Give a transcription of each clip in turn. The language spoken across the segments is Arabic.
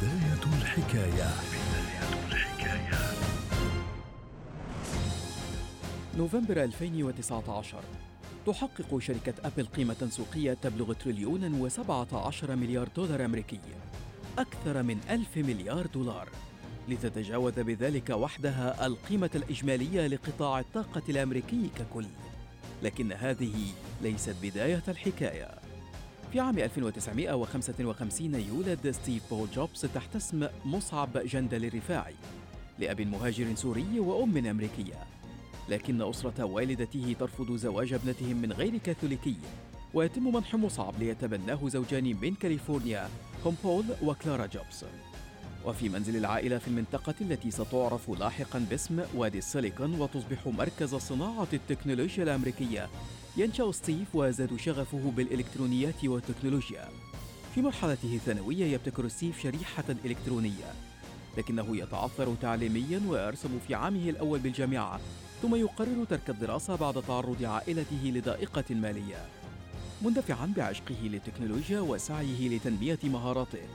بداية الحكاية. نوفمبر 2019 تحقق شركة أبل قيمة سوقية تبلغ تريليون وسبعة عشر مليار دولار أمريكي. أكثر من ألف مليار دولار. لتتجاوز بذلك وحدها القيمة الإجمالية لقطاع الطاقة الأمريكي ككل. لكن هذه ليست بداية الحكاية. في عام 1955 يولد ستيف بول جوبز تحت اسم مصعب جندل الرفاعي لأب مهاجر سوري وأم أمريكية. لكن أسرة والدته ترفض زواج ابنتهم من غير كاثوليكي ويتم منح مصعب ليتبناه زوجان من كاليفورنيا هم بول وكلارا جوبز. وفي منزل العائلة في المنطقة التي ستعرف لاحقا باسم وادي السيليكون وتصبح مركز صناعة التكنولوجيا الأمريكية ينشأ ستيف ويزداد شغفه بالإلكترونيات والتكنولوجيا. في مرحلته الثانوية يبتكر ستيف شريحة إلكترونية لكنه يتعثر تعليميا ويرسم في عامه الأول بالجامعة ثم يقرر ترك الدراسة بعد تعرض عائلته لضائقة مالية. مندفعا بعشقه للتكنولوجيا وسعيه لتنمية مهاراته.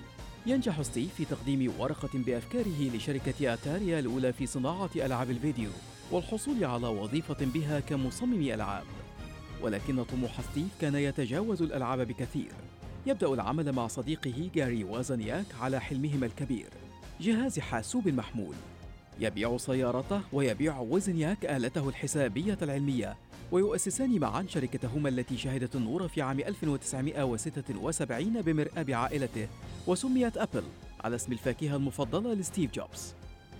ينجح ستيف في تقديم ورقة بأفكاره لشركة أتاري الأولى في صناعة ألعاب الفيديو والحصول على وظيفة بها كمصمم ألعاب. ولكن طموح ستيف كان يتجاوز الألعاب بكثير. يبدأ العمل مع صديقه جاري وزنياك على حلمهما الكبير جهاز حاسوب محمول. يبيع سيارته ويبيع وزنياك آلته الحسابية العلمية ويؤسسان معا شركتهما التي شهدت النور في عام 1976 بمرآب عائلته وسميت أبل على اسم الفاكهة المفضلة لستيف جوبز.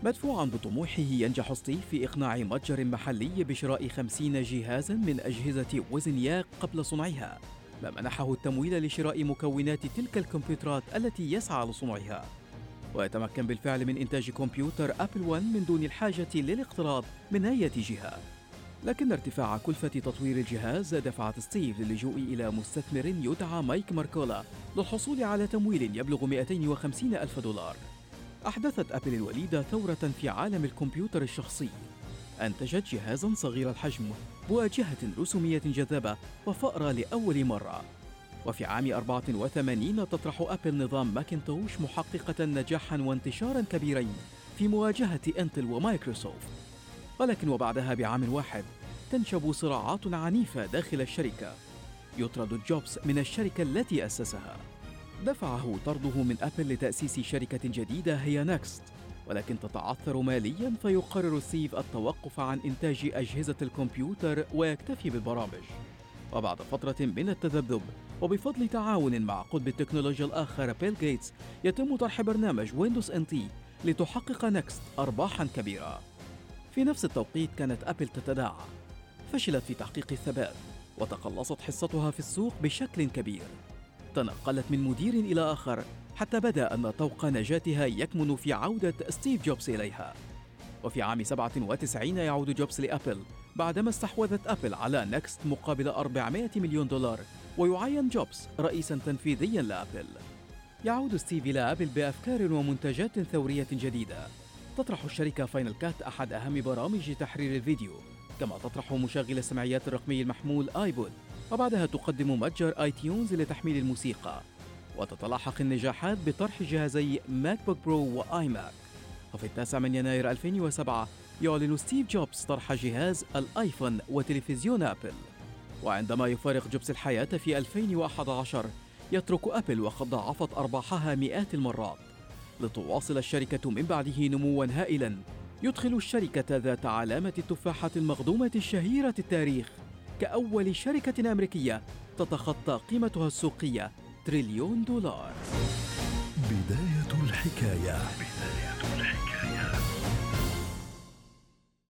مدفوعا بطموحه ينجح ستيف في إقناع متجر محلي بشراء خمسين جهازا من أجهزة وزنياك قبل صنعها. ما منحه التمويل لشراء مكونات تلك الكمبيوترات التي يسعى لصنعها. ويتمكن بالفعل من إنتاج كمبيوتر أبل 1 من دون الحاجة للاقتراض من أي جهة. لكن ارتفاع كلفة تطوير الجهاز دفعت ستيف للجوء إلى مستثمر يدعى مايك ماركولا للحصول على تمويل يبلغ 250 ألف دولار. أحدثت أبل الوليدة ثورة في عالم الكمبيوتر الشخصي. أنتجت جهازا صغير الحجم بواجهة رسومية جذابة وفأرة لأول مرة. وفي عام 84 تطرح أبل نظام ماكنتوش محققة نجاحا وانتشارا كبيرين في مواجهة إنتل ومايكروسوفت. ولكن وبعدها بعام واحد تنشب صراعات عنيفة داخل الشركة. يطرد جوبز من الشركة التي أسسها. دفعه طرده من أبل لتأسيس شركة جديدة هي نكست. ولكن تتعثر ماليا فيقرر ستيف التوقف عن إنتاج أجهزة الكمبيوتر ويكتفي بالبرامج. وبعد فترة من التذبذب وبفضل تعاون مع قطب التكنولوجيا الآخر بيل جيتس يتم طرح برنامج ويندوز إن تي لتحقق نكست أرباحا كبيرة. في نفس التوقيت كانت أبل تتداعى. فشلت في تحقيق الثبات وتقلصت حصتها في السوق بشكل كبير. تنقلت من مدير إلى آخر حتى بدا أن طوق نجاتها يكمن في عودة ستيف جوبز إليها. وفي عام 97 يعود جوبز لأبل بعدما استحوذت أبل على نكست مقابل 400 مليون دولار ويعين جوبز رئيسا تنفيذيا لأبل. يعود ستيف إلى أبل بأفكار ومنتجات ثورية جديدة. تطرح الشركة Final Cut أحد أهم برامج تحرير الفيديو كما تطرح مشغل السمعيات الرقمي المحمول آيبود. وبعدها تقدم متجر آي تيونز لتحميل الموسيقى وتتلاحق النجاحات بطرح جهازي ماك بوك برو وآي ماك وفي التاسع من يناير 2007 يعلن ستيف جوبز طرح جهاز الآيفون وتلفزيون أبل. وعندما يفارق جوبز الحياة في 2011 يترك أبل وقد ضاعفت أرباحها مئات المرات. لتواصل الشركة من بعده نموا هائلا يدخل الشركة ذات علامة التفاحة المخضومة الشهيرة التاريخ. كأول شركة أمريكية تتخطى قيمتها السوقية تريليون دولار. بداية الحكاية.